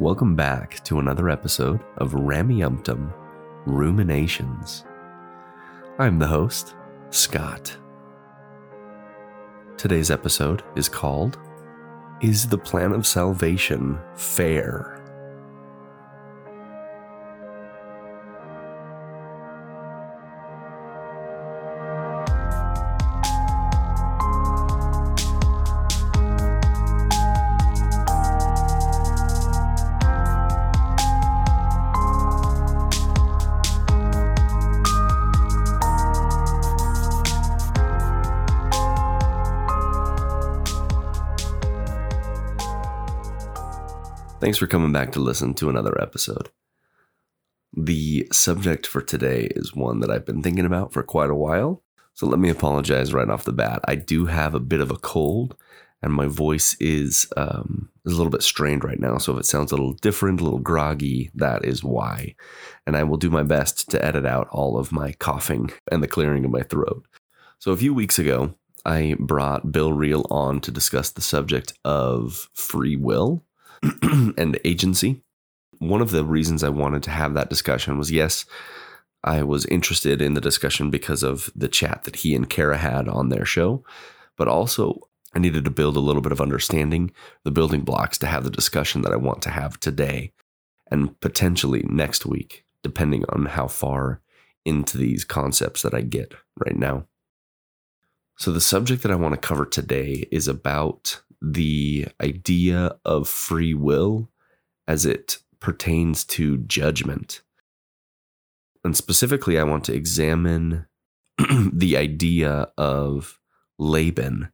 Welcome back to another episode of Rameumptom Ruminations. I'm the host, Scott. Today's episode is called Is the Plan of Salvation Fair? Thanks for coming back to listen to another episode. The subject for today is one that I've been thinking about for quite a while. So let me apologize right off the bat. I do have a bit of a cold, and my voice is um, is a little bit strained right now. So if it sounds a little different, a little groggy, that is why. And I will do my best to edit out all of my coughing and the clearing of my throat. So a few weeks ago, I brought Bill Reel on to discuss the subject of free will and agency. One of the reasons I wanted to have that discussion was yes, I was interested in the discussion because of the chat that he and Kara had on their show, but also I needed to build a little bit of understanding, the building blocks to have the discussion that I want to have today and potentially next week, depending on how far into these concepts that I get right now. So, the subject that I want to cover today is about the idea of free will as it pertains to judgment. And specifically, I want to examine the idea of Laban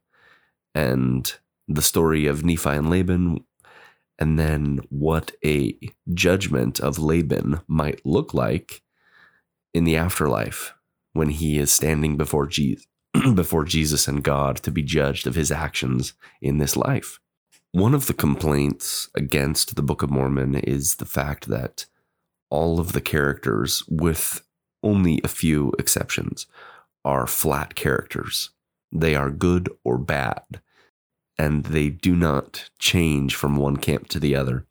and the story of Nephi and Laban, and then what a judgment of Laban might look like in the afterlife when he is standing before Jesus. before Jesus and God to be judged of his actions in this life. One of the complaints against the Book of Mormon is the fact that all of the characters, with only a few exceptions, are flat characters. They are good or bad, and they do not change from one camp to the other.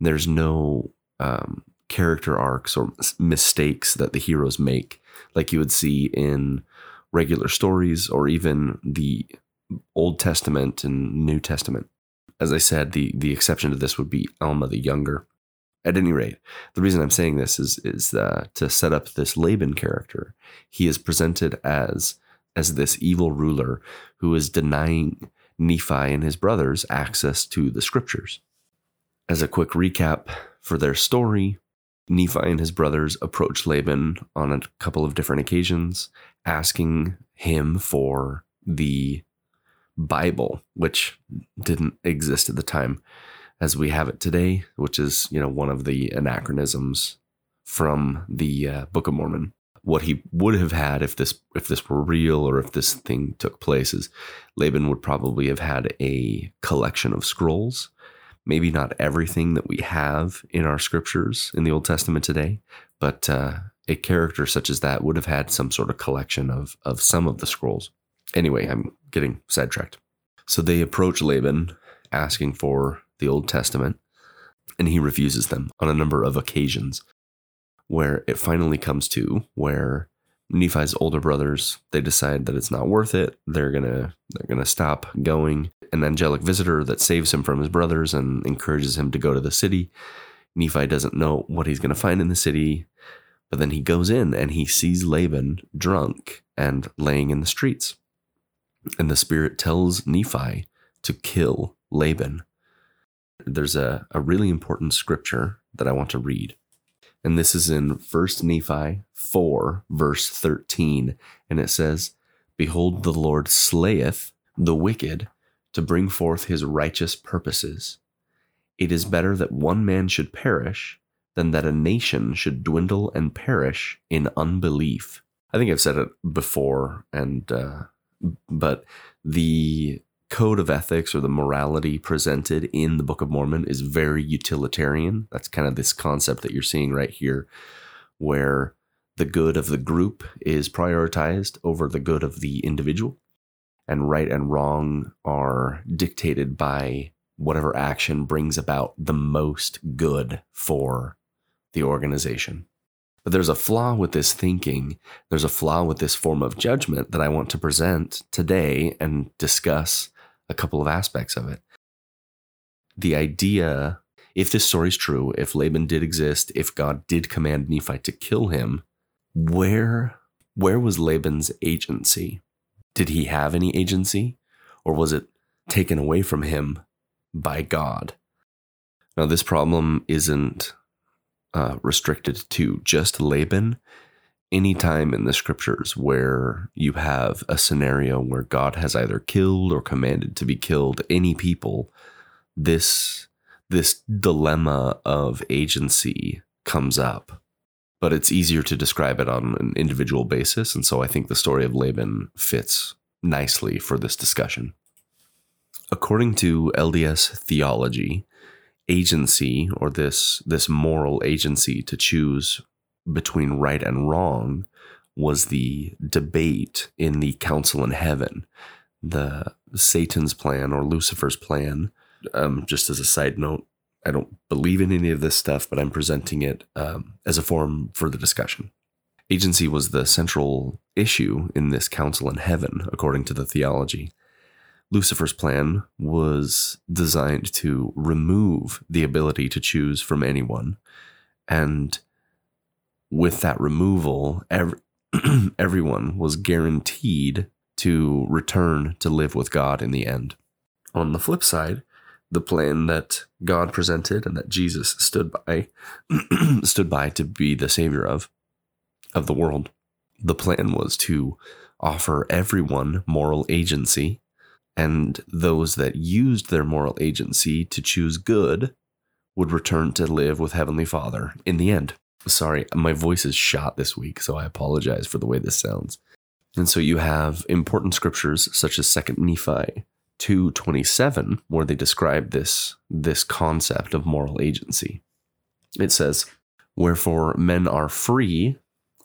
There's no um, character arcs or mistakes that the heroes make, like you would see in regular stories or even the Old Testament and New Testament. As I said, the, the exception to this would be Alma the Younger. At any rate, the reason I'm saying this is is uh, to set up this Laban character. He is presented as as this evil ruler who is denying Nephi and his brothers access to the scriptures. As a quick recap for their story, Nephi and his brothers approach Laban on a couple of different occasions, asking him for the Bible, which didn't exist at the time as we have it today, which is, you know, one of the anachronisms from the uh, Book of Mormon. What he would have had if this if this were real or if this thing took place is Laban would probably have had a collection of scrolls maybe not everything that we have in our scriptures in the Old Testament today, but uh, a character such as that would have had some sort of collection of of some of the scrolls. Anyway, I'm getting sidetracked. So they approach Laban asking for the Old Testament, and he refuses them on a number of occasions. Where it finally comes to where Nephi's older brothers they decide that it's not worth it. They're gonna they're gonna stop going. An angelic visitor that saves him from his brothers and encourages him to go to the city. Nephi doesn't know what he's gonna find in the city, but then he goes in and he sees Laban drunk and laying in the streets. And the spirit tells Nephi to kill Laban. There's a, a really important scripture that I want to read. And this is in 1 Nephi 4, verse 13. And it says, Behold, the Lord slayeth the wicked to bring forth his righteous purposes. It is better that one man should perish than that a nation should dwindle and perish in unbelief. I think I've said it before, and uh, but the code of ethics or the morality presented in the Book of Mormon is very utilitarian. That's kind of this concept that you're seeing right here, where the good of the group is prioritized over the good of the individual, and right and wrong are dictated by whatever action brings about the most good for the organization. But there's a flaw with this thinking. There's a flaw with this form of judgment that I want to present today and discuss a couple of aspects of it. The idea if this story is true, if Laban did exist, if God did command Nephi to kill him, where where was Laban's agency? Did he have any agency or was it taken away from him by God? Now this problem isn't uh, restricted to just Laban. Anytime in the scriptures where you have a scenario where God has either killed or commanded to be killed any people, this this dilemma of agency comes up. But it's easier to describe it on an individual basis. And so I think the story of Laban fits nicely for this discussion. According to LDS theology, agency or this this moral agency to choose between right and wrong was the debate in the council in heaven the satan's plan or lucifer's plan um, just as a side note i don't believe in any of this stuff but i'm presenting it um, as a forum for the discussion agency was the central issue in this council in heaven according to the theology Lucifer's plan was designed to remove the ability to choose from anyone. And with that removal, every, everyone was guaranteed to return to live with God in the end. On the flip side, the plan that God presented and that Jesus stood by stood by to be the savior of of the world. The plan was to offer everyone moral agency and those that used their moral agency to choose good would return to live with Heavenly Father in the end. Sorry, my voice is shot this week, so I apologize for the way this sounds. And so you have important scriptures such as 2nd Nephi 2:27 where they describe this this concept of moral agency. It says, "Wherefore men are free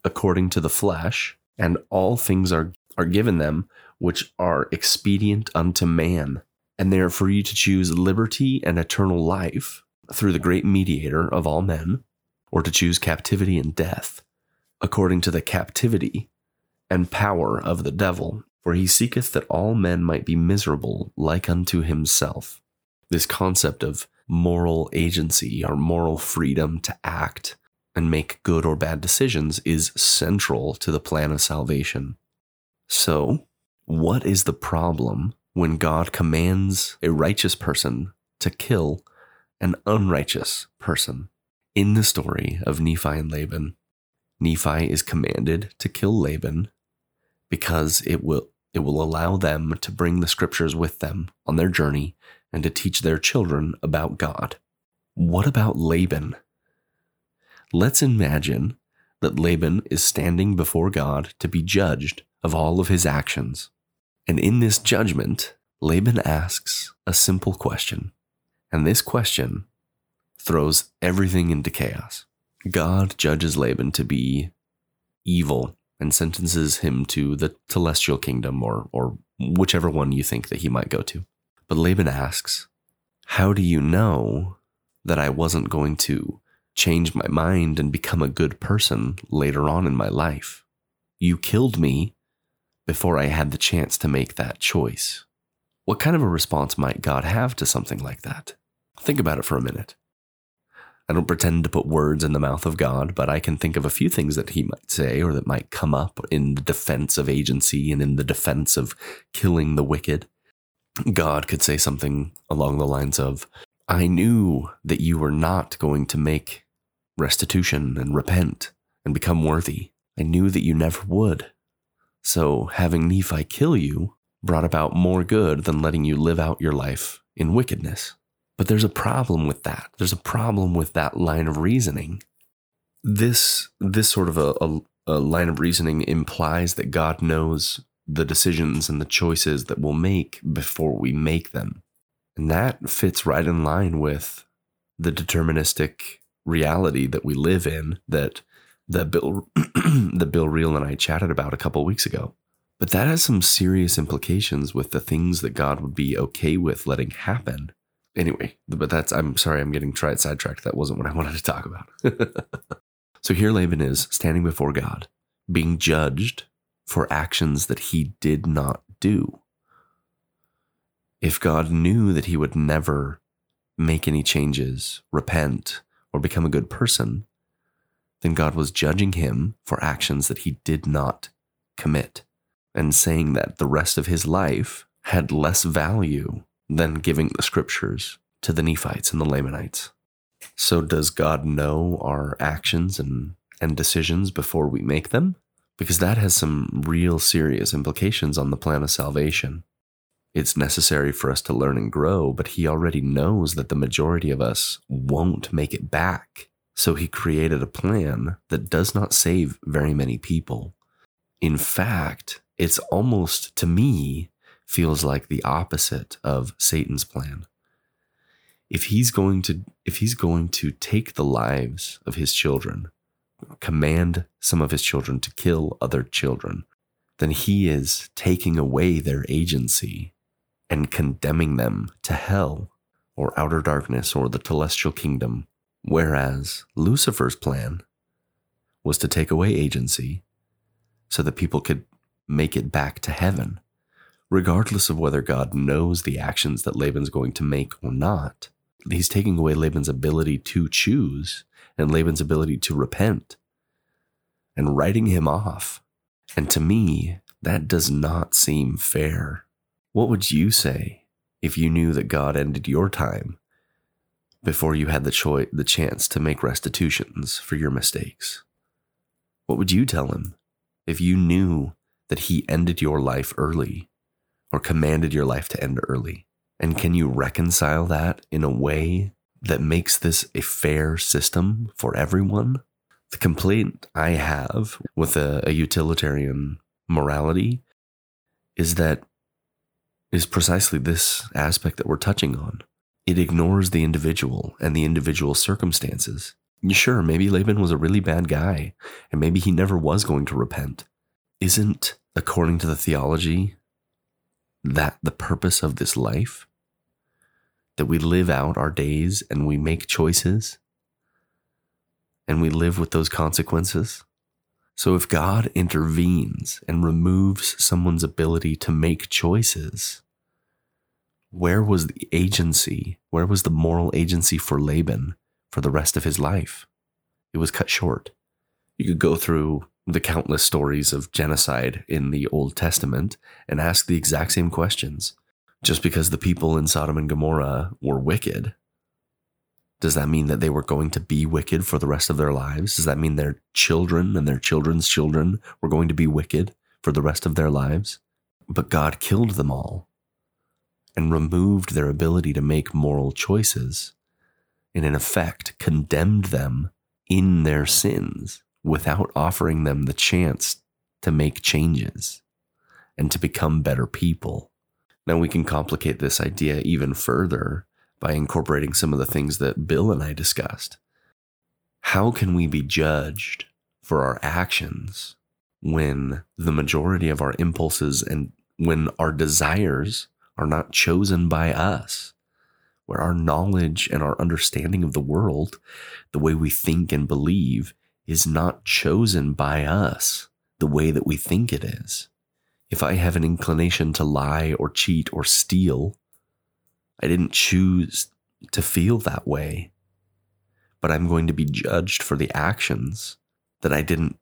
according to the flesh, and all things are are given them which are expedient unto man, and they are free to choose liberty and eternal life through the great mediator of all men, or to choose captivity and death, according to the captivity and power of the devil. For he seeketh that all men might be miserable like unto himself. This concept of moral agency or moral freedom to act and make good or bad decisions is central to the plan of salvation. So, what is the problem when God commands a righteous person to kill an unrighteous person? In the story of Nephi and Laban, Nephi is commanded to kill Laban because it will it will allow them to bring the scriptures with them on their journey and to teach their children about God. What about Laban? Let's imagine that Laban is standing before God to be judged of all of his actions. And in this judgment, Laban asks a simple question. And this question throws everything into chaos. God judges Laban to be evil and sentences him to the telestial kingdom or, or whichever one you think that he might go to. But Laban asks, How do you know that I wasn't going to change my mind and become a good person later on in my life? You killed me before I had the chance to make that choice. What kind of a response might God have to something like that? Think about it for a minute. I don't pretend to put words in the mouth of God, but I can think of a few things that he might say or that might come up in the defense of agency and in the defense of killing the wicked. God could say something along the lines of, I knew that you were not going to make restitution and repent and become worthy. I knew that you never would. So having Nephi kill you brought about more good than letting you live out your life in wickedness. But there's a problem with that. There's a problem with that line of reasoning. This this sort of a, a, a line of reasoning implies that God knows the decisions and the choices that we'll make before we make them. And that fits right in line with the deterministic reality that we live in that that Bill that Bill Reel and I chatted about a couple weeks ago. But that has some serious implications with the things that God would be okay with letting happen Anyway, but that's, I'm sorry, I'm getting tried sidetracked. That wasn't what I wanted to talk about. so here Laban is standing before God, being judged for actions that he did not do. If God knew that he would never make any changes, repent, or become a good person, then God was judging him for actions that he did not commit and saying that the rest of his life had less value than giving the scriptures to the Nephites and the Lamanites. So, does God know our actions and, and decisions before we make them? Because that has some real serious implications on the plan of salvation. It's necessary for us to learn and grow, but He already knows that the majority of us won't make it back. So He created a plan that does not save very many people. In fact, it's almost to me feels like the opposite of Satan's plan. If he's going to if he's going to take the lives of his children, command some of his children to kill other children, then he is taking away their agency and condemning them to hell or outer darkness or the telestial kingdom. Whereas Lucifer's plan was to take away agency so that people could make it back to heaven, regardless of whether God knows the actions that Laban's going to make or not. He's taking away Laban's ability to choose and Laban's ability to repent and writing him off. And to me, that does not seem fair. What would you say if you knew that God ended your time before you had the choice, the chance to make restitutions for your mistakes? What would you tell him if you knew that he ended your life early or commanded your life to end early? And can you reconcile that in a way that makes this a fair system for everyone? The complaint I have with a, a utilitarian morality is that is precisely this aspect that we're touching on. It ignores the individual and the individual circumstances. Sure, maybe Laban was a really bad guy, and maybe he never was going to repent. Isn't, according to the theology, that the purpose of this life? That we live out our days and we make choices and we live with those consequences? So if God intervenes and removes someone's ability to make choices, where was the agency? Where was the moral agency for Laban for the rest of his life? It was cut short. You could go through the countless stories of genocide in the Old Testament and ask the exact same questions. Just because the people in Sodom and Gomorrah were wicked does that mean that they were going to be wicked for the rest of their lives? Does that mean their children and their children's children were going to be wicked for the rest of their lives? But God killed them all and removed their ability to make moral choices and, in effect, condemned them in their sins without offering them the chance to make changes and to become better people. Now, we can complicate this idea even further by incorporating some of the things that Bill and I discussed. How can we be judged for our actions when the majority of our impulses and when our desires are not chosen by us? Where our knowledge and our understanding of the world, the way we think and believe, is not chosen by us the way that we think it is. If I have an inclination to lie or cheat or steal, I didn't choose to feel that way, but I'm going to be judged for the actions that I didn't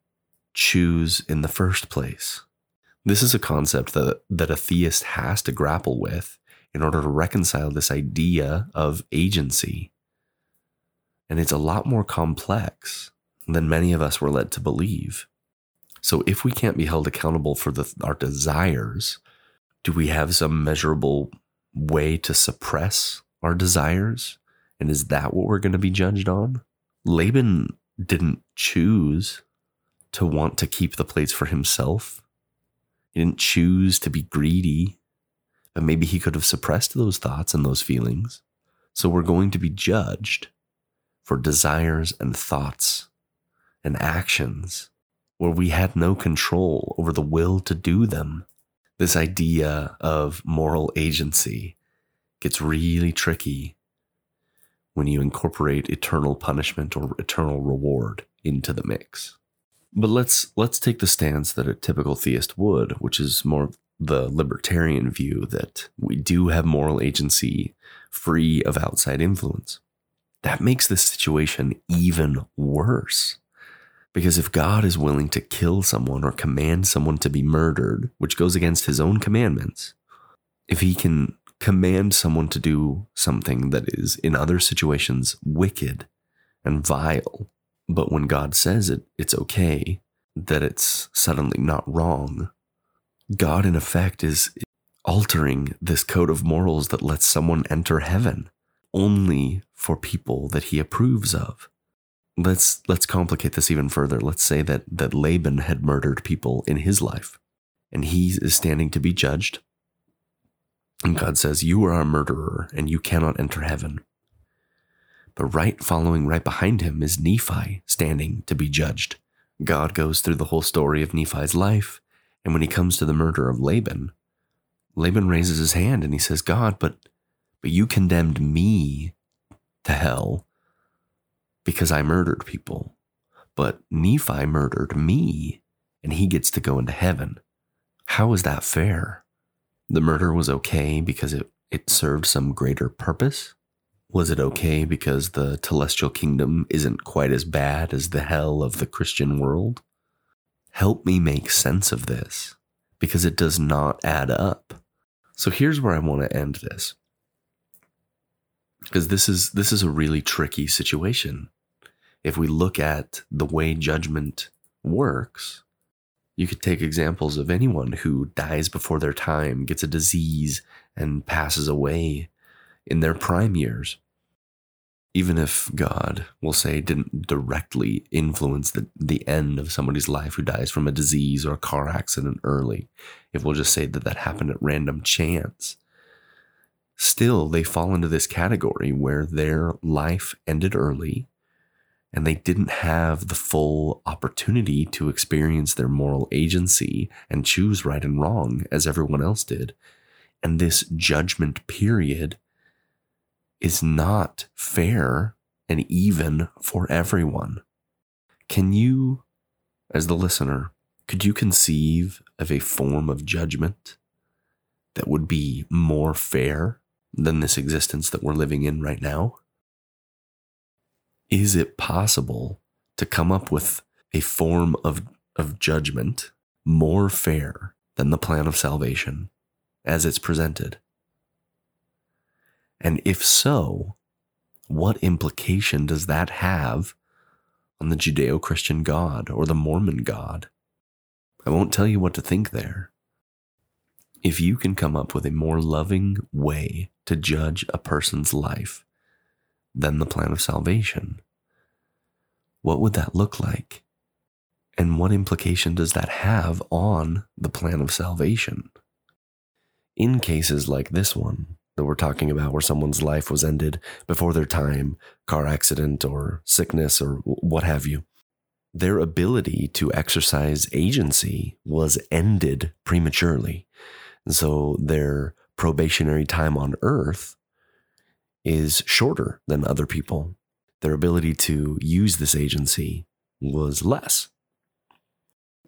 choose in the first place. This is a concept that, that a theist has to grapple with in order to reconcile this idea of agency. And it's a lot more complex than many of us were led to believe. So, if we can't be held accountable for the, our desires, do we have some measurable way to suppress our desires? And is that what we're going to be judged on? Laban didn't choose to want to keep the plates for himself. He didn't choose to be greedy, but maybe he could have suppressed those thoughts and those feelings. So we're going to be judged for desires and thoughts and actions where we had no control over the will to do them this idea of moral agency gets really tricky when you incorporate eternal punishment or eternal reward into the mix. But let's let's take the stance that a typical theist would, which is more the libertarian view that we do have moral agency free of outside influence. That makes this situation even worse. Because if God is willing to kill someone or command someone to be murdered, which goes against his own commandments, if he can command someone to do something that is in other situations wicked and vile, but when God says it, it's okay, that it's suddenly not wrong, God, in effect, is altering this code of morals that lets someone enter heaven only for people that he approves of. Let's let's complicate this even further. Let's say that that Laban had murdered people in his life and he is standing to be judged. And God says, "You are a murderer and you cannot enter heaven." But right following right behind him is Nephi standing to be judged. God goes through the whole story of Nephi's life and when he comes to the murder of Laban, Laban raises his hand and he says, God, but, but you condemned me to hell because I murdered people. But Nephi murdered me and he gets to go into heaven. How is that fair? The murder was okay because it, it served some greater purpose? Was it okay because the telestial kingdom isn't quite as bad as the hell of the Christian world? help me make sense of this because it does not add up. So here's where I want to end this. Because this is this is a really tricky situation. If we look at the way judgment works, you could take examples of anyone who dies before their time, gets a disease, and passes away in their prime years. Even if God, we'll say, didn't directly influence the, the end of somebody's life who dies from a disease or a car accident early, if we'll just say that that happened at random chance, still they fall into this category where their life ended early and they didn't have the full opportunity to experience their moral agency and choose right and wrong as everyone else did. And this judgment period is not fair and even for everyone. Can you, as the listener, could you conceive of a form of judgment that would be more fair than this existence that we're living in right now? Is it possible to come up with a form of, of judgment more fair than the plan of salvation as it's presented? And if so, what implication does that have on the Judeo Christian God or the Mormon God? I won't tell you what to think there. If you can come up with a more loving way to judge a person's life than the plan of salvation, what would that look like? And what implication does that have on the plan of salvation? In cases like this one, that we're talking about where someone's life was ended before their time, car accident or sickness or what have you. Their ability to exercise agency was ended prematurely. And so their probationary time on earth is shorter than other people. Their ability to use this agency was less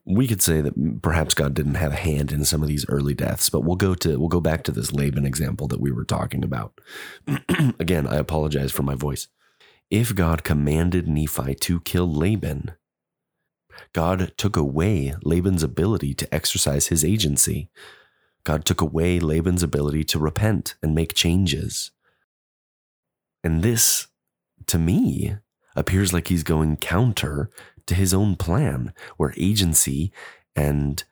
we could say that perhaps God didn't have a hand in some of these early deaths, but we'll go to we'll go back to this Laban example that we were talking about. Again, I apologize for my voice. If God commanded Nephi to kill Laban, God took away Laban's ability to exercise his agency. God took away Laban's ability to repent and make changes. And this, to me, appears like he's going counter to his own plan, where agency and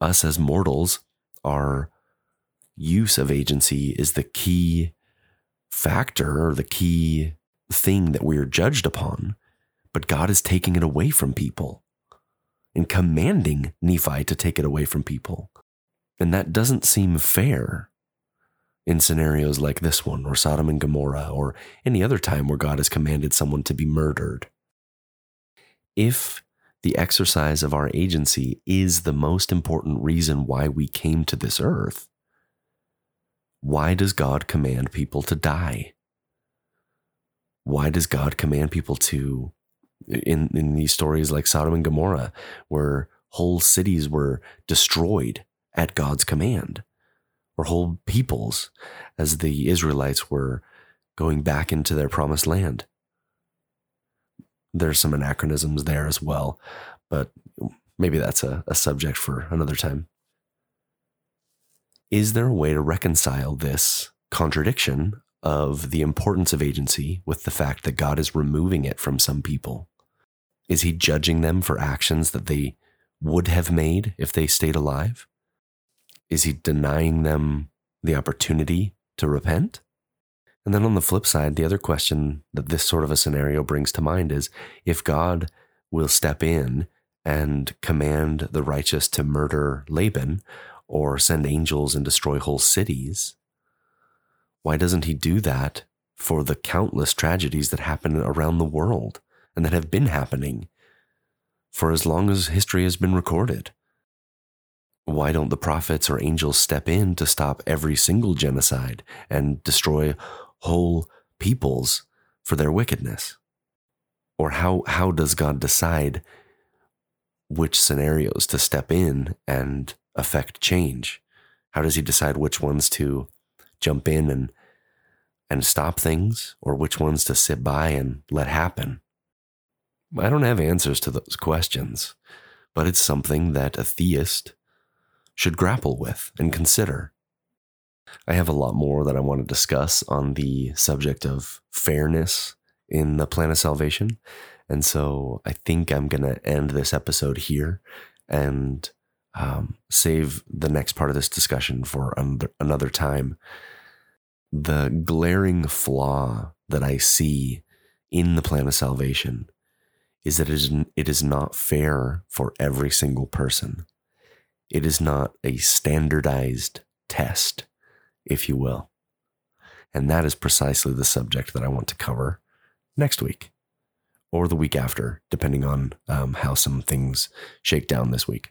us as mortals, our use of agency is the key factor or the key thing that we are judged upon. But God is taking it away from people and commanding Nephi to take it away from people. And that doesn't seem fair in scenarios like this one, or Sodom and Gomorrah, or any other time where God has commanded someone to be murdered if the exercise of our agency is the most important reason why we came to this earth, why does God command people to die? Why does God command people to in in these stories like Sodom and Gomorrah where whole cities were destroyed at God's command or whole peoples as the Israelites were going back into their promised land? There's some anachronisms there as well, but maybe that's a, a subject for another time. Is there a way to reconcile this contradiction of the importance of agency with the fact that God is removing it from some people? Is he judging them for actions that they would have made if they stayed alive? Is he denying them the opportunity to repent? And then on the flip side, the other question that this sort of a scenario brings to mind is if God will step in and command the righteous to murder Laban or send angels and destroy whole cities, why doesn't he do that for the countless tragedies that happen around the world and that have been happening for as long as history has been recorded? Why don't the prophets or angels step in to stop every single genocide and destroy whole peoples for their wickedness? Or how, how does God decide which scenarios to step in and affect change? How does he decide which ones to jump in and and stop things or which ones to sit by and let happen? I don't have answers to those questions, but it's something that a theist should grapple with and consider. I have a lot more that I want to discuss on the subject of fairness in the plan of salvation. And so I think I'm going to end this episode here and um, save the next part of this discussion for another, time. The glaring flaw that I see in the plan of salvation is that it is, it is not fair for every single person. It is not a standardized test, if you will. And that is precisely the subject that I want to cover next week or the week after, depending on um, how some things shake down this week.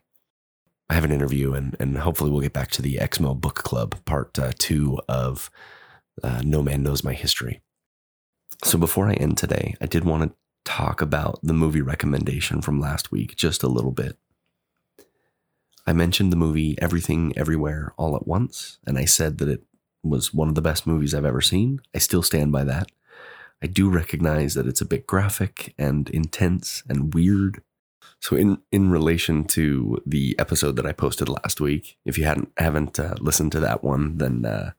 I have an interview, and, and hopefully, we'll get back to the Exmo Book Club, part uh, two of uh, No Man Knows My History. So, before I end today, I did want to talk about the movie recommendation from last week just a little bit. I mentioned the movie Everything Everywhere All at Once, and I said that it was one of the best movies I've ever seen. I still stand by that. I do recognize that it's a bit graphic and intense and weird. So in in relation to the episode that I posted last week, if you hadn't haven't uh, listened to that one, then uh,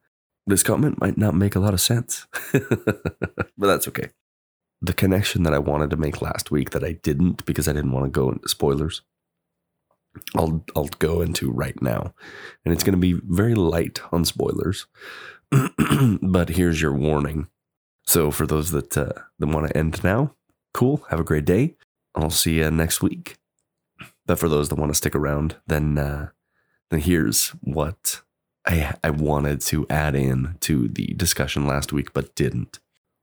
this comment might not make a lot of sense, but that's okay. The connection that I wanted to make last week that I didn't because I didn't want to go into spoilers I'll I'll go into right now, and it's going to be very light on spoilers. but here's your warning. So for those that uh, that want to end now, cool. Have a great day. I'll see you next week. But for those that want to stick around, then uh, then here's what I I wanted to add in to the discussion last week, but didn't.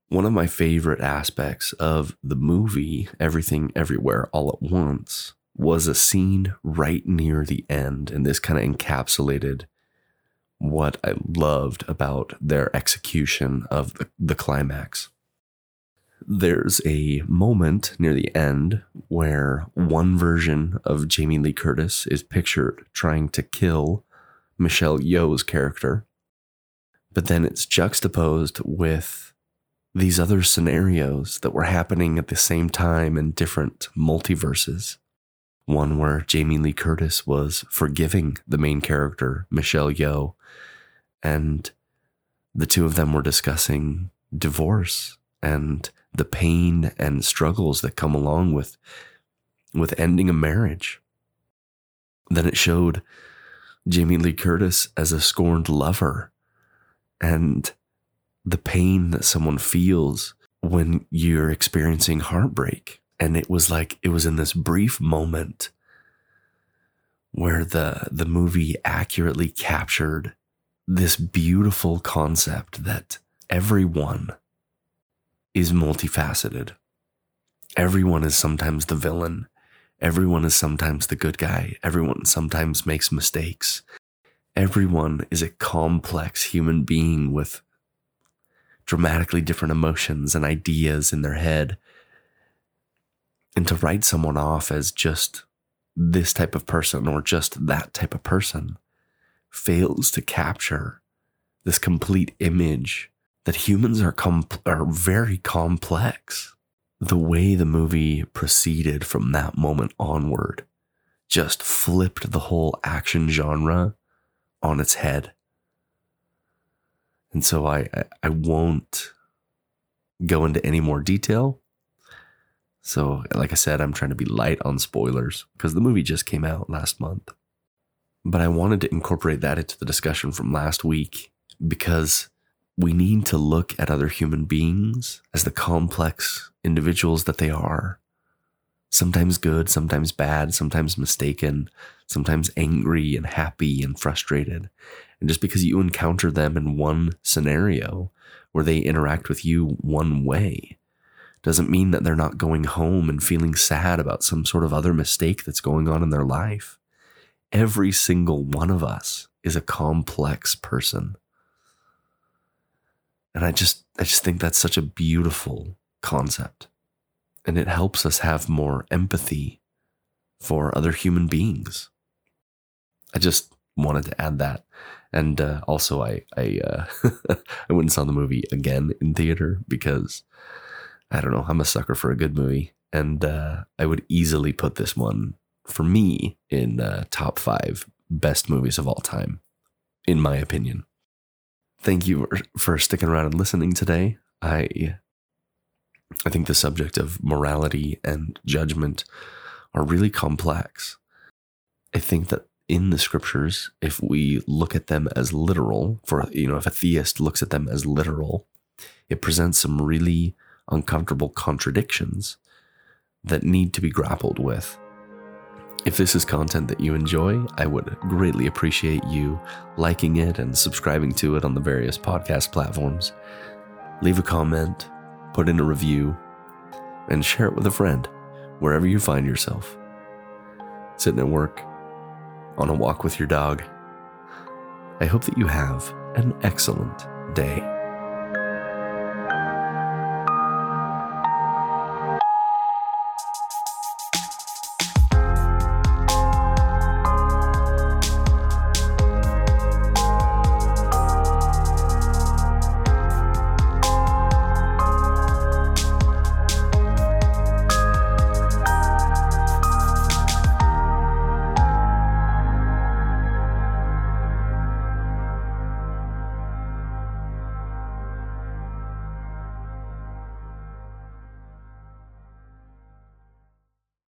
One of my favorite aspects of the movie Everything Everywhere All at Once was a scene right near the end, and this kind of encapsulated what I loved about their execution of the, the climax. There's a moment near the end where one version of Jamie Lee Curtis is pictured trying to kill Michelle Yeoh's character, but then it's juxtaposed with these other scenarios that were happening at the same time in different multiverses one where Jamie Lee Curtis was forgiving the main character, Michelle Yeoh, and the two of them were discussing divorce and the pain and struggles that come along with with ending a marriage. Then it showed Jamie Lee Curtis as a scorned lover and the pain that someone feels when you're experiencing heartbreak and it was like it was in this brief moment where the the movie accurately captured this beautiful concept that everyone is multifaceted. Everyone is sometimes the villain. Everyone is sometimes the good guy. Everyone sometimes makes mistakes. Everyone is a complex human being with dramatically different emotions and ideas in their head. And to write someone off as just this type of person or just that type of person fails to capture this complete image that humans are are very complex. The way the movie proceeded from that moment onward just flipped the whole action genre on its head. And so I, I won't go into any more detail. So, like I said, I'm trying to be light on spoilers because the movie just came out last month. But I wanted to incorporate that into the discussion from last week because we need to look at other human beings as the complex individuals that they are. Sometimes good, sometimes bad, sometimes mistaken, sometimes angry and happy and frustrated. And just because you encounter them in one scenario where they interact with you one way doesn't mean that they're not going home and feeling sad about some sort of other mistake that's going on in their life. Every single one of us is a complex person. And I just I just think that's such a beautiful concept. And it helps us have more empathy for other human beings. I just wanted to add that. And uh, also, I I uh, I went and saw the movie again in theater because I don't know. I'm a sucker for a good movie, and uh, I would easily put this one for me in uh, top five best movies of all time, in my opinion. Thank you for sticking around and listening today. I I think the subject of morality and judgment are really complex. I think that in the scriptures, if we look at them as literal, for you know, if a theist looks at them as literal, it presents some really uncomfortable contradictions that need to be grappled with. If this is content that you enjoy, I would greatly appreciate you liking it and subscribing to it on the various podcast platforms. Leave a comment, put in a review, and share it with a friend wherever you find yourself. Sitting at work, on a walk with your dog. I hope that you have an excellent day.